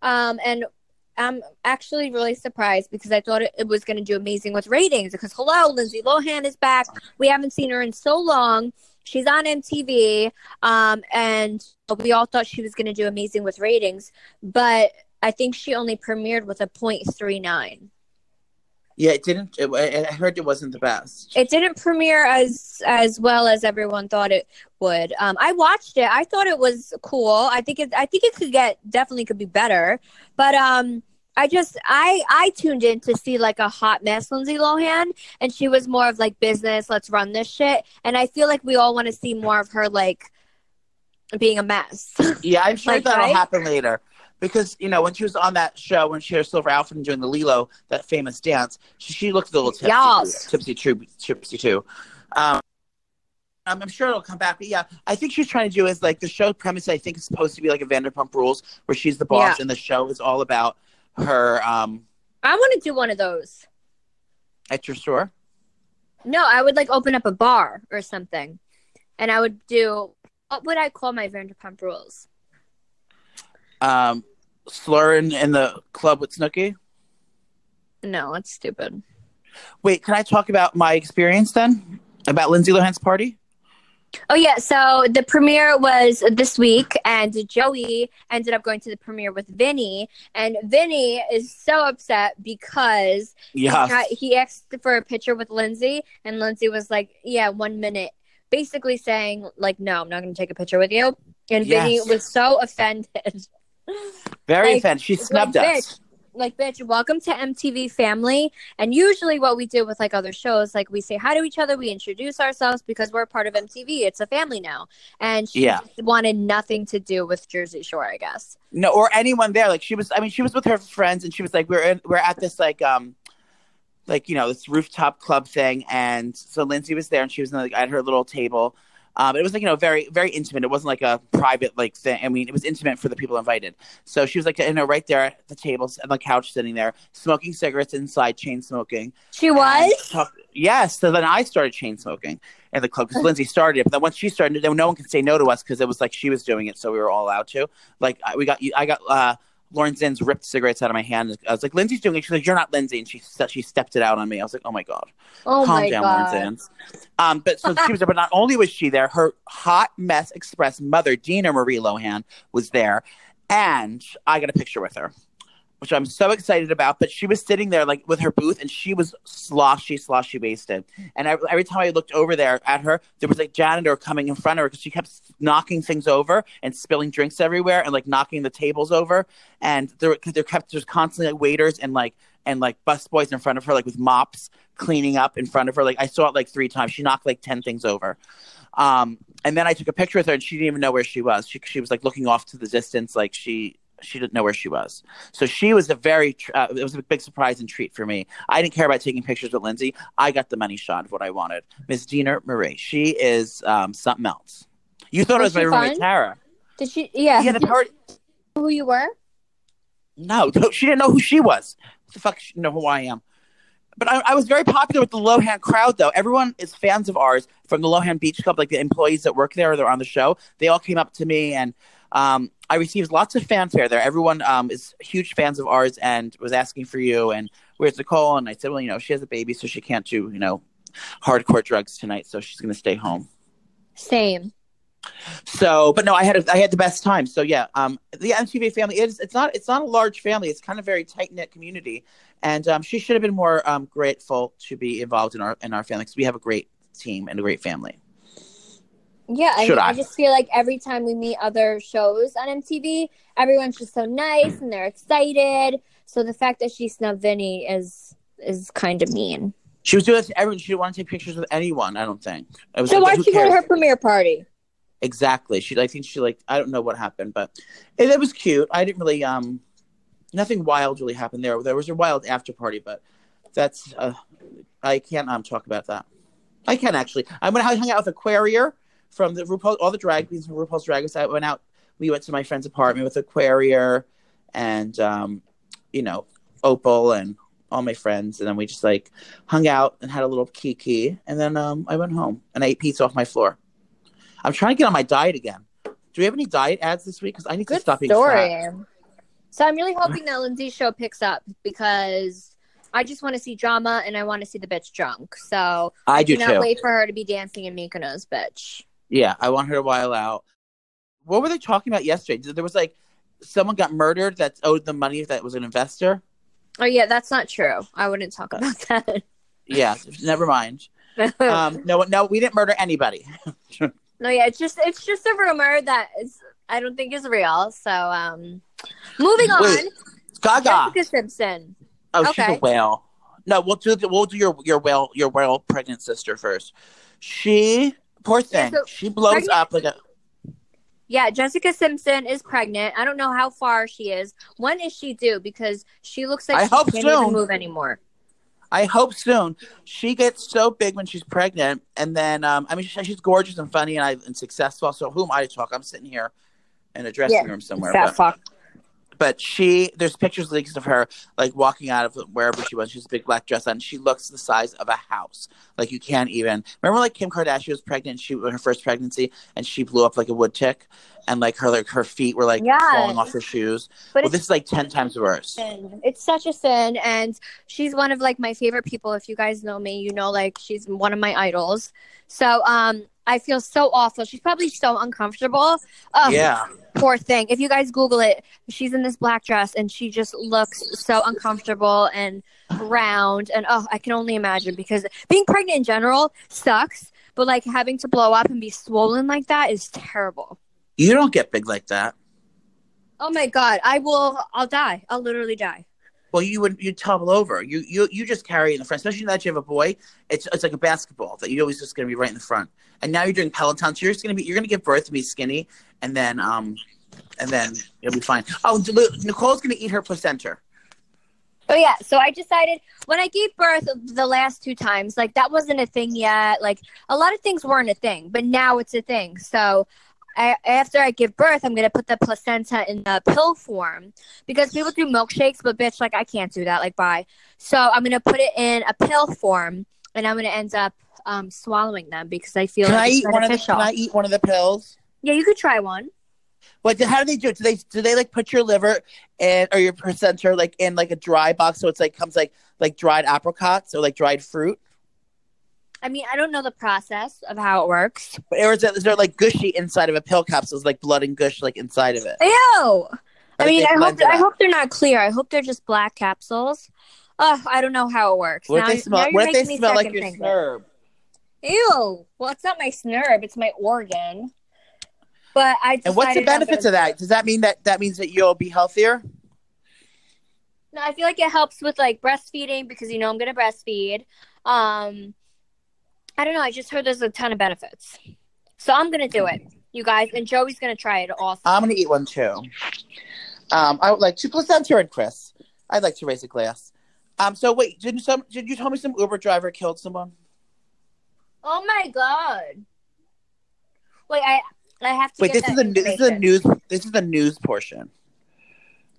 Um, and I'm actually really surprised because I thought it, it was going to do amazing with ratings. Because hello, Lindsay Lohan is back. We haven't seen her in so long. She's on MTV, um, and we all thought she was going to do amazing with ratings, but I think she only premiered with a .39.
Yeah, it didn't. It, I heard it wasn't the best.
It didn't premiere as as well as everyone thought it would. Um, I watched it. I thought it was cool. I think it. I think it could get definitely could be better. But um, I just I I tuned in to see like a hot mess Lindsay Lohan, and she was more of like business. Let's run this shit. And I feel like we all want to see more of her like being a mess.
yeah, I'm sure
like,
that'll
right?
happen later. Because you know when she was on that show when she had Silver Outfit and doing the Lilo that famous dance, she, she looked a little tipsy,
Yes.
tipsy, too, tipsy too. Um, um, I'm sure it'll come back, but yeah, I think she's trying to do is like the show premise. I think is supposed to be like a Vanderpump Rules, where she's the boss,
Yeah.
and the show is all about her um,
I want to do one of those.
at your store.
No, I would like open up a bar or something, and I would do. What would I call my Vanderpump Rules?
Um, slurring in the club with Snooki.
No, it's stupid.
Wait, can I talk about my experience then? About Lindsay Lohan's party?
Oh yeah, so the premiere was this week, and Joey ended up going to the premiere with Vinny, and Vinny is so upset because
Yeah.
he, tried- he asked for a picture with Lindsay, and Lindsay was like, "Yeah, one minute," basically saying like, "No, I'm not going to take a picture with you," and Vinny was so offended.
Very
like-
offended. She
like,
snubbed us.
like bitch welcome to mtv family and usually what we do with like other shows like we say hi to each other we introduce ourselves because we're part of mtv it's a family now and she
Yeah.
just wanted nothing to do with jersey shore i guess
No, or anyone there. Like she was. I mean, she was with her friends, and she was like, "We're in, we're at this like um, like you know this rooftop club thing." And so Lindsay was there, and she was like at her little table. Um, it was like you know very very intimate. It wasn't like a private like thing. I mean, it was intimate for the people invited. So she was like you know right there at the table on the couch, sitting there smoking cigarettes inside, chain smoking.
she was
talk- yes. So then I started chain smoking in the club because Lindsay started it. But then once she started, then no one could say no to us because it was like she was doing it, so we were all allowed to. Like we got, I got uh, Lauren Zins ripped cigarettes out of my hand. I was like, Lindsay's doing it. She's like, You're not Lindsay. And she she stepped it out on me. I was like, Oh my God.
Oh
Calm
my
down,
god.
Lauren Zins. Um, but so she was there, but not only was she there, her hot mess express mother, Dina Marie Lohan, was there. And I got a picture with her, which I'm so excited about. But she was sitting there like with her booth and she was sloshy, sloshy wasted. And I, every time I looked over there at her, there was like janitor coming in front of her because she kept knocking things over and spilling drinks everywhere and like knocking the tables over. And there, there kept there's constantly like waiters and like and like bus boys in front of her, like with mops cleaning up in front of her. Like I saw it like three times. She knocked like ten things over. Um, and then I took a picture with her, and she didn't even know where she was. She she was like looking off to the distance, like she she didn't know where she was. So she was a very uh, it was a big surprise and treat for me. I didn't care about taking pictures with Lindsay. I got the money shot of what I wanted. Miss Dina Marie, she is um, something else. You thought
Was
it was my roommate
fun?
Tara.
Did she? Yeah.
Yeah, the party.
who you were?
No, she didn't know who she was. What the fuck? She know who I am. But I, I was very popular with the Lohan crowd, though. Everyone is fans of ours from the Lohan Beach Club, like the employees that work there, or they're on the show. They all came up to me, and um, I received lots of fanfare there. Everyone um, is huge fans of ours and was asking for you. And where's Nicole? And I said, well, you know, she has a baby, so she can't do, you know, hardcore drugs tonight, so she's going to stay home.
Same.
So, but no, I had a, I had the best time. So yeah, um, the MTV family is it's not it's not a large family. It's kind of a very tight knit community, and um, she should have been more um, grateful to be involved in our in our family because we have a great team and a great family.
Yeah, I, mean, I
I?
just feel like every time we meet other shows on MTV, everyone's just so nice and they're excited. So the fact that she snubbed Vinny is is kind of mean.
She was doing this to everyone. She didn't want to take pictures with anyone. I don't think. It was
So
like,
why'd she go to her premiere party?
Exactly. She, I think she like, I don't know what happened, but it, it was cute. I didn't really, um, nothing wild really happened there. There was a wild after party, but that's, uh, I can't um talk about that. I can actually. I went, I hung out with Aquaria from the RuPaul, all the drag queens from RuPaul's Drag Race. I went out. We went to my friend's apartment with Aquaria, and um, you know, Opal and all my friends, and then we just like hung out and had a little kiki, and then um, I went home and I ate pizza off my floor. I'm trying to get on my diet again. Do we have any diet ads this week? Because I need to
Good
stop eating
story.
fat.
So I'm really hoping that Lindsay's show picks up because I just want to see drama and I want to see the bitch drunk. So
I do
cannot
too.
wait for her to be dancing in Mykonos, bitch.
Yeah, I want her to while out. What were they talking about yesterday? There was like someone got murdered that owed them money that was an investor.
Oh yeah, that's not true. I wouldn't talk about that.
Yeah, never mind. Um, no, no, we didn't murder anybody.
no, yeah, it's just it's just a rumor that is I don't think is real. So um moving on.
Wait, Gaga.
Jessica Simpson.
Oh, she's
okay.
a whale. No, we'll do we'll do your your whale your whale pregnant sister first. She poor thing.
so
she blows
pregnant-
up like a.
Yeah, Jessica Simpson is pregnant. I don't know how far she is. When is she due? Because she looks like
I
she
hope
can't
soon.
even move anymore.
I hope soon. She gets so big when she's pregnant, and then um, I mean she, she's gorgeous and funny and, I, and successful. So who am I to talk? I'm sitting here in a dressing
Yeah,
room somewhere.
Fat fuck.
But she there's pictures leaks of her like walking out of wherever she was. She's a big black dress on. She looks the size of a house. Like you can't even remember like Kim Kardashian was pregnant. She her first pregnancy and she blew up like a wood tick, and like her like her feet were like
Yeah.
falling off her shoes.
But
well,
it's
this is like ten times worse.
sin. It's such a sin, and she's one of like my favorite people. If you guys know me, you know like she's one of my idols. So um, I feel so awful. She's probably so uncomfortable. Oh,
Yeah,
poor thing. If you guys Google it, she's in this black dress and she just looks so uncomfortable and round. And oh, I can only imagine because being pregnant in general sucks. But like having to blow up and be swollen like that is terrible.
you don't get big like that.
Oh my god, I will. I'll die. I'll literally die.
Well, you would you tumble over. You you you just carry in the front, especially now that you have a boy. It's it's like a basketball that you're always just going to be right in the front. And now you're doing Peloton, so you're just going to be you're going to give birth to be skinny, and then um, and then you'll be fine. Oh, Nicole's to eat her placenta.
Oh yeah, so I decided when I gave birth the last two times, like that wasn't a thing yet. Like a lot of things weren't a thing, but now it's a thing. So I, after I give birth, I'm gonna put the placenta in the pill form because people do milkshakes, but bitch, like I can't do that. Like bye. So I'm gonna put it in a pill form, and I'm gonna end up um, swallowing them because I feel
Can
like
I eat one of the. Can I eat one of the pills?
Yeah, you could try one.
What? How do they do it? Do they do they like put your liver and or your placenta like in like a dry box so it's like comes like like dried apricots or like dried fruit?
I mean, I don't know the process of how it works.
But Or is, it, is there like gushy inside of a pill capsule? Is like blood and gush like inside of it?
Ew. I mean, I hope I hope they're not clear. I hope they're just black capsules. Oh, I don't know how it works.
What
now,
if they smell? What if they smell like your snurb?
Ew. Well, it's not my snurb; it's my organ. But I.
And what's the benefits of that? Does that mean that that means that you'll be healthier?
No, I feel like it helps with like breastfeeding because you know I'm gonna breastfeed. Um, I don't know. I just heard there's a ton of benefits, so I'm gonna do it, you guys. And Joey's gonna try it also.
I'm gonna eat one too. Um, I would like to placenta and Chris. I'd like to raise a glass. Um, so wait, didn't some did you tell me some Uber driver killed someone?
oh my god! Wait, I I have to
Wait,
get
this is the this is the news this is the news portion.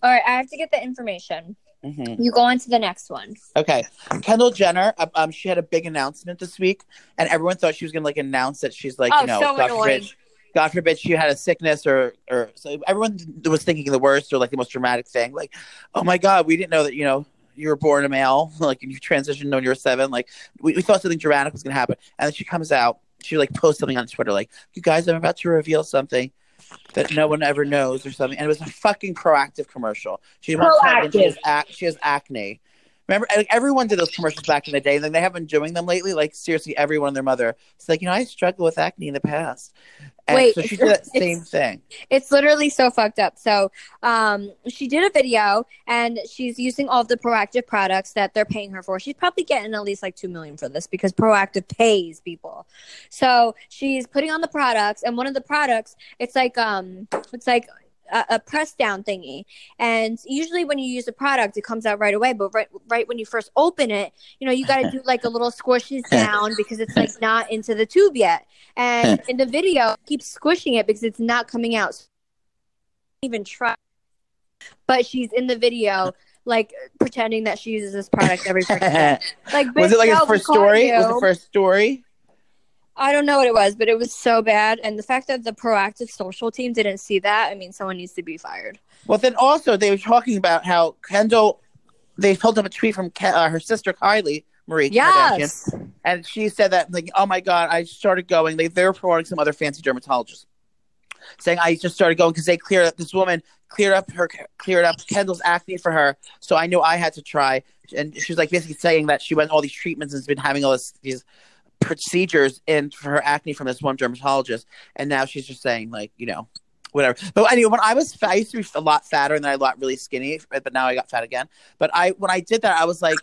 All right, I have to get the information.
hmm
You go on to the next one.
Okay, Kendall Jenner. um, Um, she had a big announcement this week, and everyone thought she was gonna like announce that she's like,
Oh,
you know,
so
God
annoying.
forbid, God forbid she had a sickness or or so everyone was thinking the worst or like the most dramatic thing, like, oh my God, we didn't know that you know you were born a male, like you transitioned when you were seven, like we, we thought something dramatic was gonna happen, and then she comes out, she like post something on Twitter, like, you guys, I'm about to reveal something. That no one ever knows, or something, and it was a fucking Proactiv commercial. She wants to have- and she has, ac- she has acne, Remember, like, everyone did those commercials back in the day. Like they haven't been doing them lately. Like seriously, everyone and their mother. It's like you know, I struggled with acne in the past. And
Wait,
so she did that same thing.
It's literally so fucked up. So, um, she did a video and she's using all the Proactiv products that they're paying her for. She's probably getting at least like two million for this because Proactiv pays people. So she's putting on the products, and one of the products, it's like um, it's like a, a press down thingy. And usually when you use a product, it comes out right away. But right, right when you first open it, you know, you got to do like a little squishes down because it's like not into the tube yet. And in the video, keep squishing it because it's not coming out. So even try. But she's in the video, like pretending that she uses this product every freaking day. Like,
was it like his first story? Was
you.
it first story?
I don't know what it was, but it was so bad. And the fact that the Proactiv social team didn't see that, I mean, someone needs to be fired.
Well, then also they were talking about how Kendall. They pulled up a tweet from Ke- uh, her sister Kylie Marie Kardashian,
Yes.
and she said that like, oh my god, I started going. They they were promoting some other fancy dermatologist, saying I just started going because they cleared up this woman cleared up her cleared up Kendall's acne for her, so I knew I had to try. And she was like basically saying that she went all these treatments and has been having all this these procedures in for her acne from this one dermatologist, and now she's just saying like you know whatever. But anyway, when I was fat, I used to be a lot fatter and then I got really skinny, but now I got fat again. But I when I did that, I was like.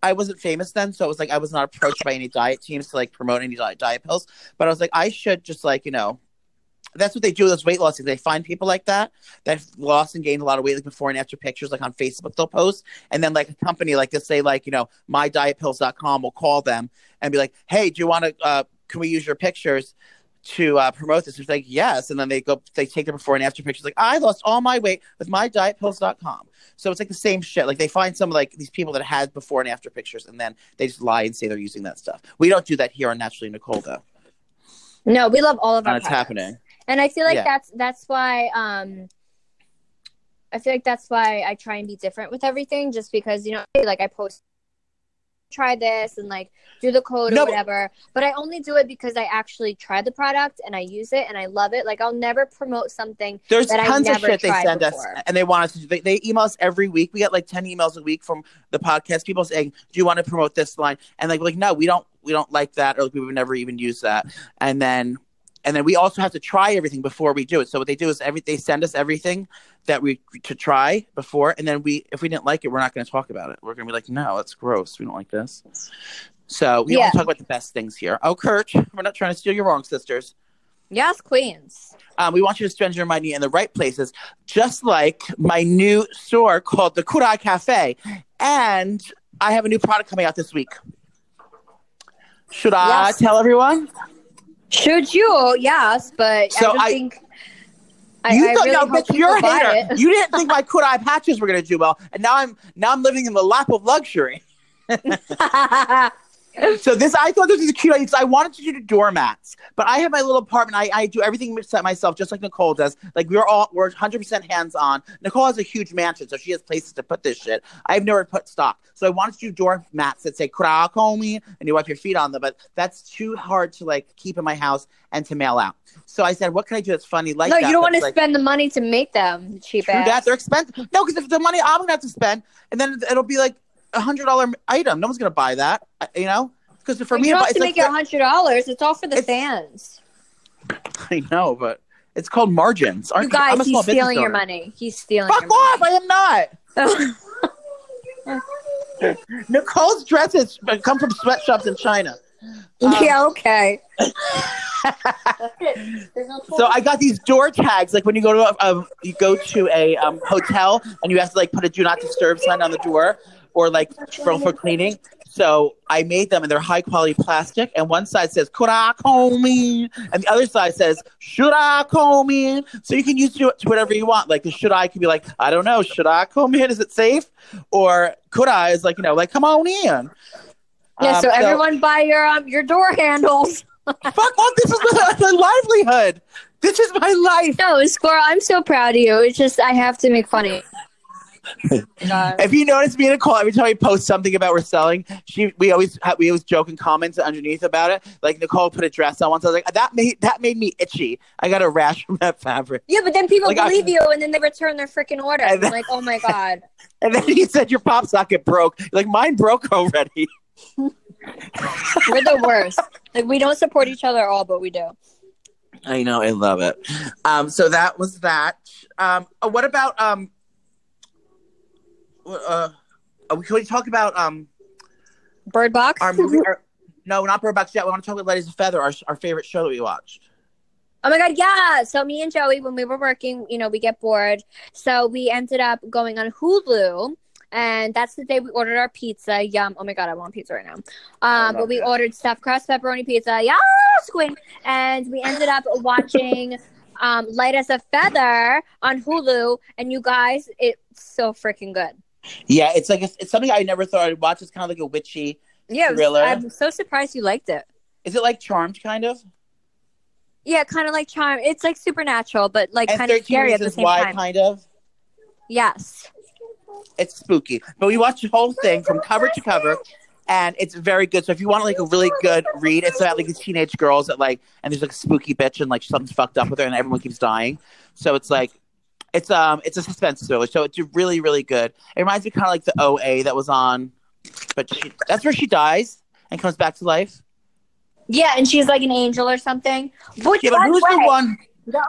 I wasn't famous then, so it was like I was not approached by any diet teams to like promote any diet, diet pills. But I was like, I should just like you know, that's what they do with those weight loss. They find people like that that lost and gained a lot of weight, like before and after pictures, like on Facebook, they'll post, and then like a company like this, say like you know, mydietpills.com will call them and be like, hey, do you want to? Uh, can we use your pictures? to uh, promote this. It's like, yes. And then they go, they take the before and after pictures. Like, I lost all my weight with my dietpills.com. So it's like the same shit. Like they find some like these people that had before and after pictures and then they just lie and say they're using that stuff. We don't do that here on Naturally Nicole though.
No, we love all of our
That's
products.
happening.
And I feel like
Yeah.
that's that's why um I feel like that's why I try and be different with everything just because you know like I post try this and like do the code
No,
or whatever but I only do it because I actually try the product and I use it and I love it like I'll never promote something
There's tons of shit they send
before.
us and they want us to do. They, they email us every week. We get like 10 emails a week from the podcast people saying, do you want to promote this line? And like, like, no, we don't, we don't like that. Or like, we would never even use that. And then, and then we also have to try everything before we do it. So what they do is every, they send us everything that we to try before. And then we, if we didn't like it, we're not going to talk about it. We're going to be like, no, that's gross. We don't like this. So we
Yeah.
want to talk about the best things here. Oh, Kurt, we're not trying to steal your wrong, sisters.
yes queens
Um, we want you to spend your money in the right places, just like my new store called the Kurai Cafe. And I have a new product coming out this week. Should I
Yes.
tell everyone?
Should you oh, yes but
So
I don't
I-
think I,
you
I
thought
really
no, you're a hater. You didn't think my Kurai patches were going to do well, and now I'm now I'm living in the lap of luxury. So this, I thought this was a cute idea. I wanted to do the doormats, but I have my little apartment. I, I do everything myself, just like Nicole does. Like we're all we're 100 percent hands on. Nicole has a huge mansion, so she has places to put this shit. I have nowhere to put stock, so I wanted to do doormats that say "Kurakomi" and you wipe your feet on them. But that's too hard to like keep in my house and to mail out. So I said, "What can I do that's funny like
no,
that?"
you don't want to
like,
spend the money to make them cheap
True
ass.
that they're expensive. No, because if the money I'm gonna have to spend, and then it'll be like a hundred dollar item. No one's gonna buy that. You know, because for
you
me,
don't
to buy,
have
it's
to
like
make it a hundred dollars. It's all for the
It's-
fans.
I know, but it's called margins. Aren't
You guys,
I'm a small
he's stealing your money. He's stealing
Fuck
your
off! I am not. Nicole's dresses come from sweatshops in China. Um,
yeah, okay.
So I got these door tags. Like when you go to a, um, you go to a um, hotel and you have to like put a do not disturb sign on the door, or like for, for cleaning. So I made them and they're high quality plastic. And one side says "Kurakomi," and the other side says "Should I come in?" So you can use it to whatever you want. Like the "Should I" could be like, I don't know, should I come in? Is it safe? Or "Could I?" is like you know, like come on in.
Yeah,
Um,
so everyone buy your um your door handles.
fuck off. This is my, my livelihood. This is my life.
No, Squirrel, I'm so proud of you. It's just I have to make fun of you.
If you notice me and Nicole, every time we post something about we're selling, she we always ha- we always joke and comments underneath about it. Like Nicole put a dress on once. I was like, that made that made me itchy. I got a rash from that fabric.
Yeah, but then people
Like, I-
believe you and then they return their freaking order. I'm like, oh my God.
And then he said your pop socket broke. Like mine broke already.
We're the worst. Like we don't support each other at all, but we do.
I know, I love it. Um, so that was that. Um, uh, what about um, uh, uh, can we talk about um
Bird Box?
our movie? Our, no, not Bird Box yet. We want to talk about Light as a Feather, our our favorite show that we watched.
Oh my god, yeah. So me and Joey, when we were working, you know, we get bored. So we ended up going on Hulu. And that's the day we ordered our pizza. Yum. Oh my god, I want pizza right now. Um, but we ordered stuffed crust pepperoni pizza. Yes, queen. And we ended up watching um Light as a Feather on Hulu. And you guys, it's so freaking good.
Yeah, it's like it's, it's something I never thought I'd watch. It's kind of like a witchy.
Yeah, it was-
Thriller.
I'm so surprised you liked it.
Is it like Charmed, kind of?
Yeah, kind of like charm. It's like supernatural, but like
And
kind of scary at the same
Why,
time.
kind of.
Yes.
It's spooky, but we watched the whole thing from cover to cover, and it's very good. So if you want like a really good read, it's about like these teenage girls that like, and there's like a spooky bitch, and like something's fucked up with her, and everyone keeps dying. So it's like. It's um it's a suspense thriller, so it's really really good. It reminds me kind of like the OA that was on, but she, that's where she dies and comes back to life.
Yeah, and she's like an angel or something. Which
Yeah, but who's
way,
the one?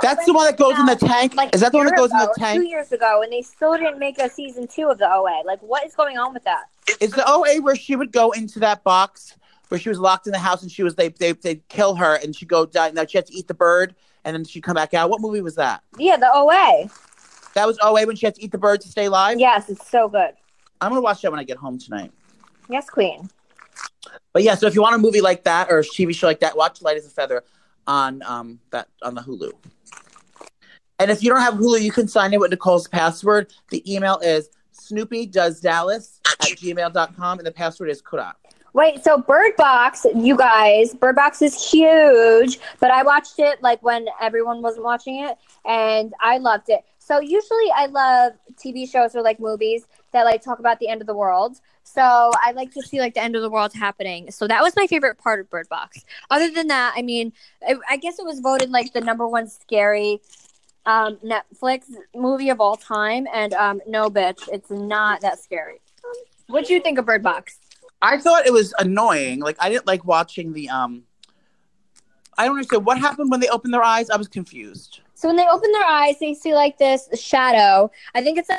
That's the one that goes in the tank.
Like
Is that the one that goes in the tank?
Two years ago, and they still didn't make a season two of the OA. Like, what is going on with that?
Is the OA where she would go into that box where she was locked in the house and she was they they they'd kill her and she'd go die. Now she had to eat the bird and then she'd come back out. What movie was that?
Yeah, the OA.
That was OA when she had to eat the bird to stay alive.
Yes, it's so good.
I'm gonna watch that when I get home tonight.
Yes, Queen.
But yeah, so if you want a movie like that or a TV show like that, watch Light as a Feather on um that on the Hulu. And if you don't have Hulu, you can sign in with Nicole's password. The email is Snoopy does Dallas at gmail.com and the password is Kurak.
Wait, so Bird Box, you guys, Bird Box is huge, but I watched it like when everyone wasn't watching it, and I loved it. So usually I love TV shows or like movies that like talk about the end of the world. So I like to see like the end of the world happening. So that was my favorite part of Bird Box. Other than that, I mean, I, I guess it was voted like the number one scary um, Netflix movie of all time, and um, no, bitch, it's not that scary. What do you think of Bird Box?
I thought it was annoying. Like I didn't like watching the um I don't understand what happened when they opened their eyes. I was confused.
So when they open their eyes, they see like this shadow. I think it's a,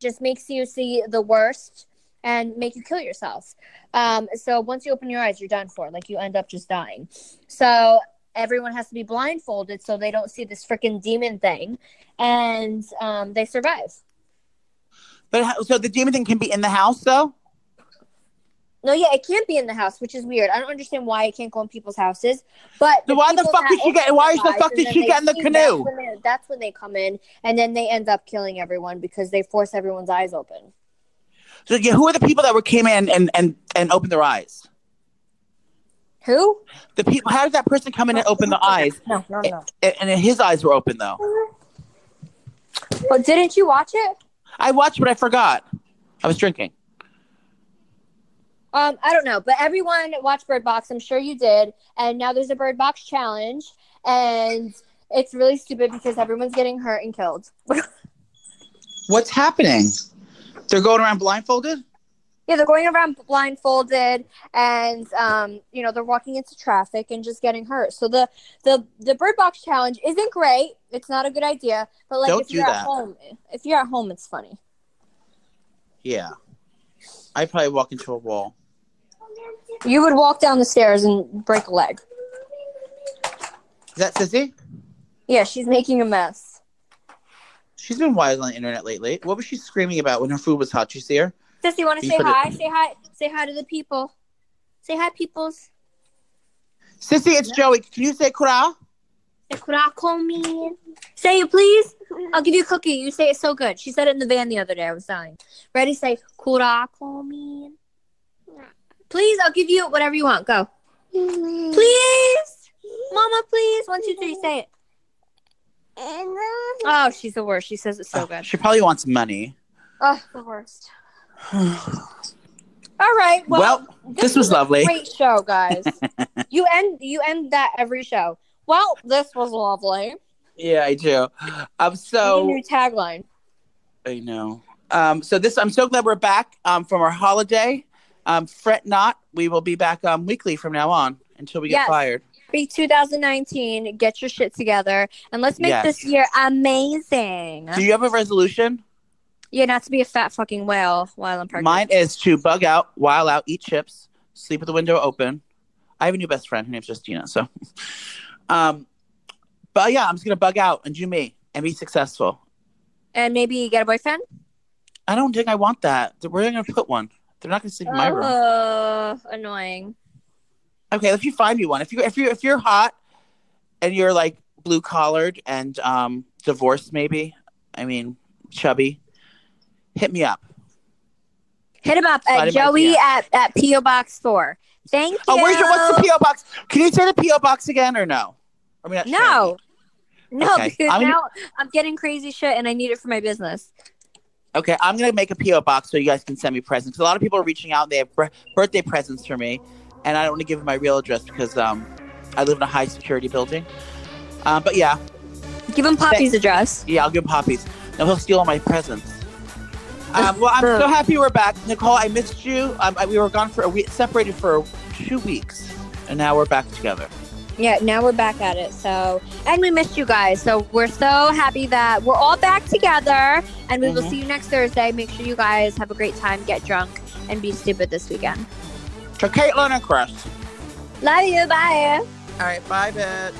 just makes you see the worst and make you kill yourself. Um, so once you open your eyes, you're done for. Like you end up just dying. So everyone has to be blindfolded so they don't see this freaking demon thing, and um, they survive.
But so the demon thing can be in the house though?
No, yeah, it can't be in the house, which is weird. I don't understand why it can't go in people's houses. But
So why the fuck did she get- why
their
the fuck did she get in the canoe?
That's when, they, that's when they come in, and then they end up killing everyone because they force everyone's eyes open.
So yeah, who are the people that were came in and and and opened their eyes?
Who?
The people. How did that person come in and open the eyes?
No, no, no.
And, and his eyes were open though.
But didn't you watch it?
I watched, but I forgot. I was drinking.
Um, I don't know, but everyone watched Bird Box. I'm sure you did. And now there's a Bird Box challenge, and it's really stupid because everyone's getting hurt and killed.
What's happening? They're going around blindfolded.
yeah, they're going around blindfolded, and um, you know they're walking into traffic and just getting hurt. So the the the Bird Box challenge isn't great. It's not a good idea. But like
Don't
if you're
that.
at home, if you're at home, it's funny.
Yeah. I'd probably walk into a wall.
You would walk down the stairs and break a leg.
Is that Sissy?
Yeah, she's making a mess.
She's been wild on the internet lately. What was she screaming about when her food was hot? You see her?
Sissy, want to say
put it-
hi? Say hi. Say hi to the people. Say hi, peoples.
Sissy, it's Joey. Can you say kura?
Say kurakomi. Say it, please. I'll give you a cookie. You say it so good. She said it in the van the other day. I was dying. Ready? Say kurakomi. Please, I'll give you whatever you want. Go. Please. Mama, please. One, two, three. Say it. Oh, she's the worst. She says it so
Oh,
good.
She probably wants money.
Oh, the worst. All right. Well,
Well, this was
a
lovely.
Great show, guys. you end you end that every show. Well, this was lovely.
Yeah, I do. Um,
Need a
so
new tagline.
I know. Um, so this, I'm so glad we're back um, from our holiday. Um, fret not, we will be back um, weekly from now on until we get
Yes.
fired.
Be 2019. Get your shit together, and let's make
Yes.
this year amazing.
Do you have a resolution?
yeah, not to be a fat fucking whale while I'm pregnant.
Mine is to bug out, while out, eat chips, sleep with the window open. I have a new best friend. Her name's Justina. So, um, but yeah, I'm just gonna bug out and do me and be successful.
and maybe get a boyfriend.
I don't think I want that. Where are they gonna put one? They're not gonna sleep in my room.
Oh, annoying.
Okay, if you find me one, if you if you if you're hot and you're like blue collared and um divorced, maybe. I mean, chubby. Hit me up.
Hit him up
Slide
at Joey at, at PO Box Four. Thank you.
Oh, where's your what's the PO box? Can you say the PO box again or no? Are we not
No.
it?
No,
Okay.
because
I'm gonna-
now I'm getting crazy shit and I need it for my business.
Okay, I'm gonna make a PO box so you guys can send me presents. 'Cause a lot of people are reaching out. They have bir- birthday presents for me, and I don't want to give them my real address because um, I live in a high security building. Um, but yeah,
Give him Poppy's address.
yeah, I'll give Poppy's. No, he'll steal all my presents. Um, well, I'm so happy we're back, Nicole. I missed you. Um, I, we were gone for a week, separated for two weeks, and now we're back together.
Yeah, now we're back at it. So, and we missed you guys. So we're so happy that we're all back together. And we will
Mhm.
see you next Thursday. Make sure you guys have a great time, get drunk, and be stupid this weekend.
To Caitlin and Chris.
Love you. Bye.
All right, bye, bitch.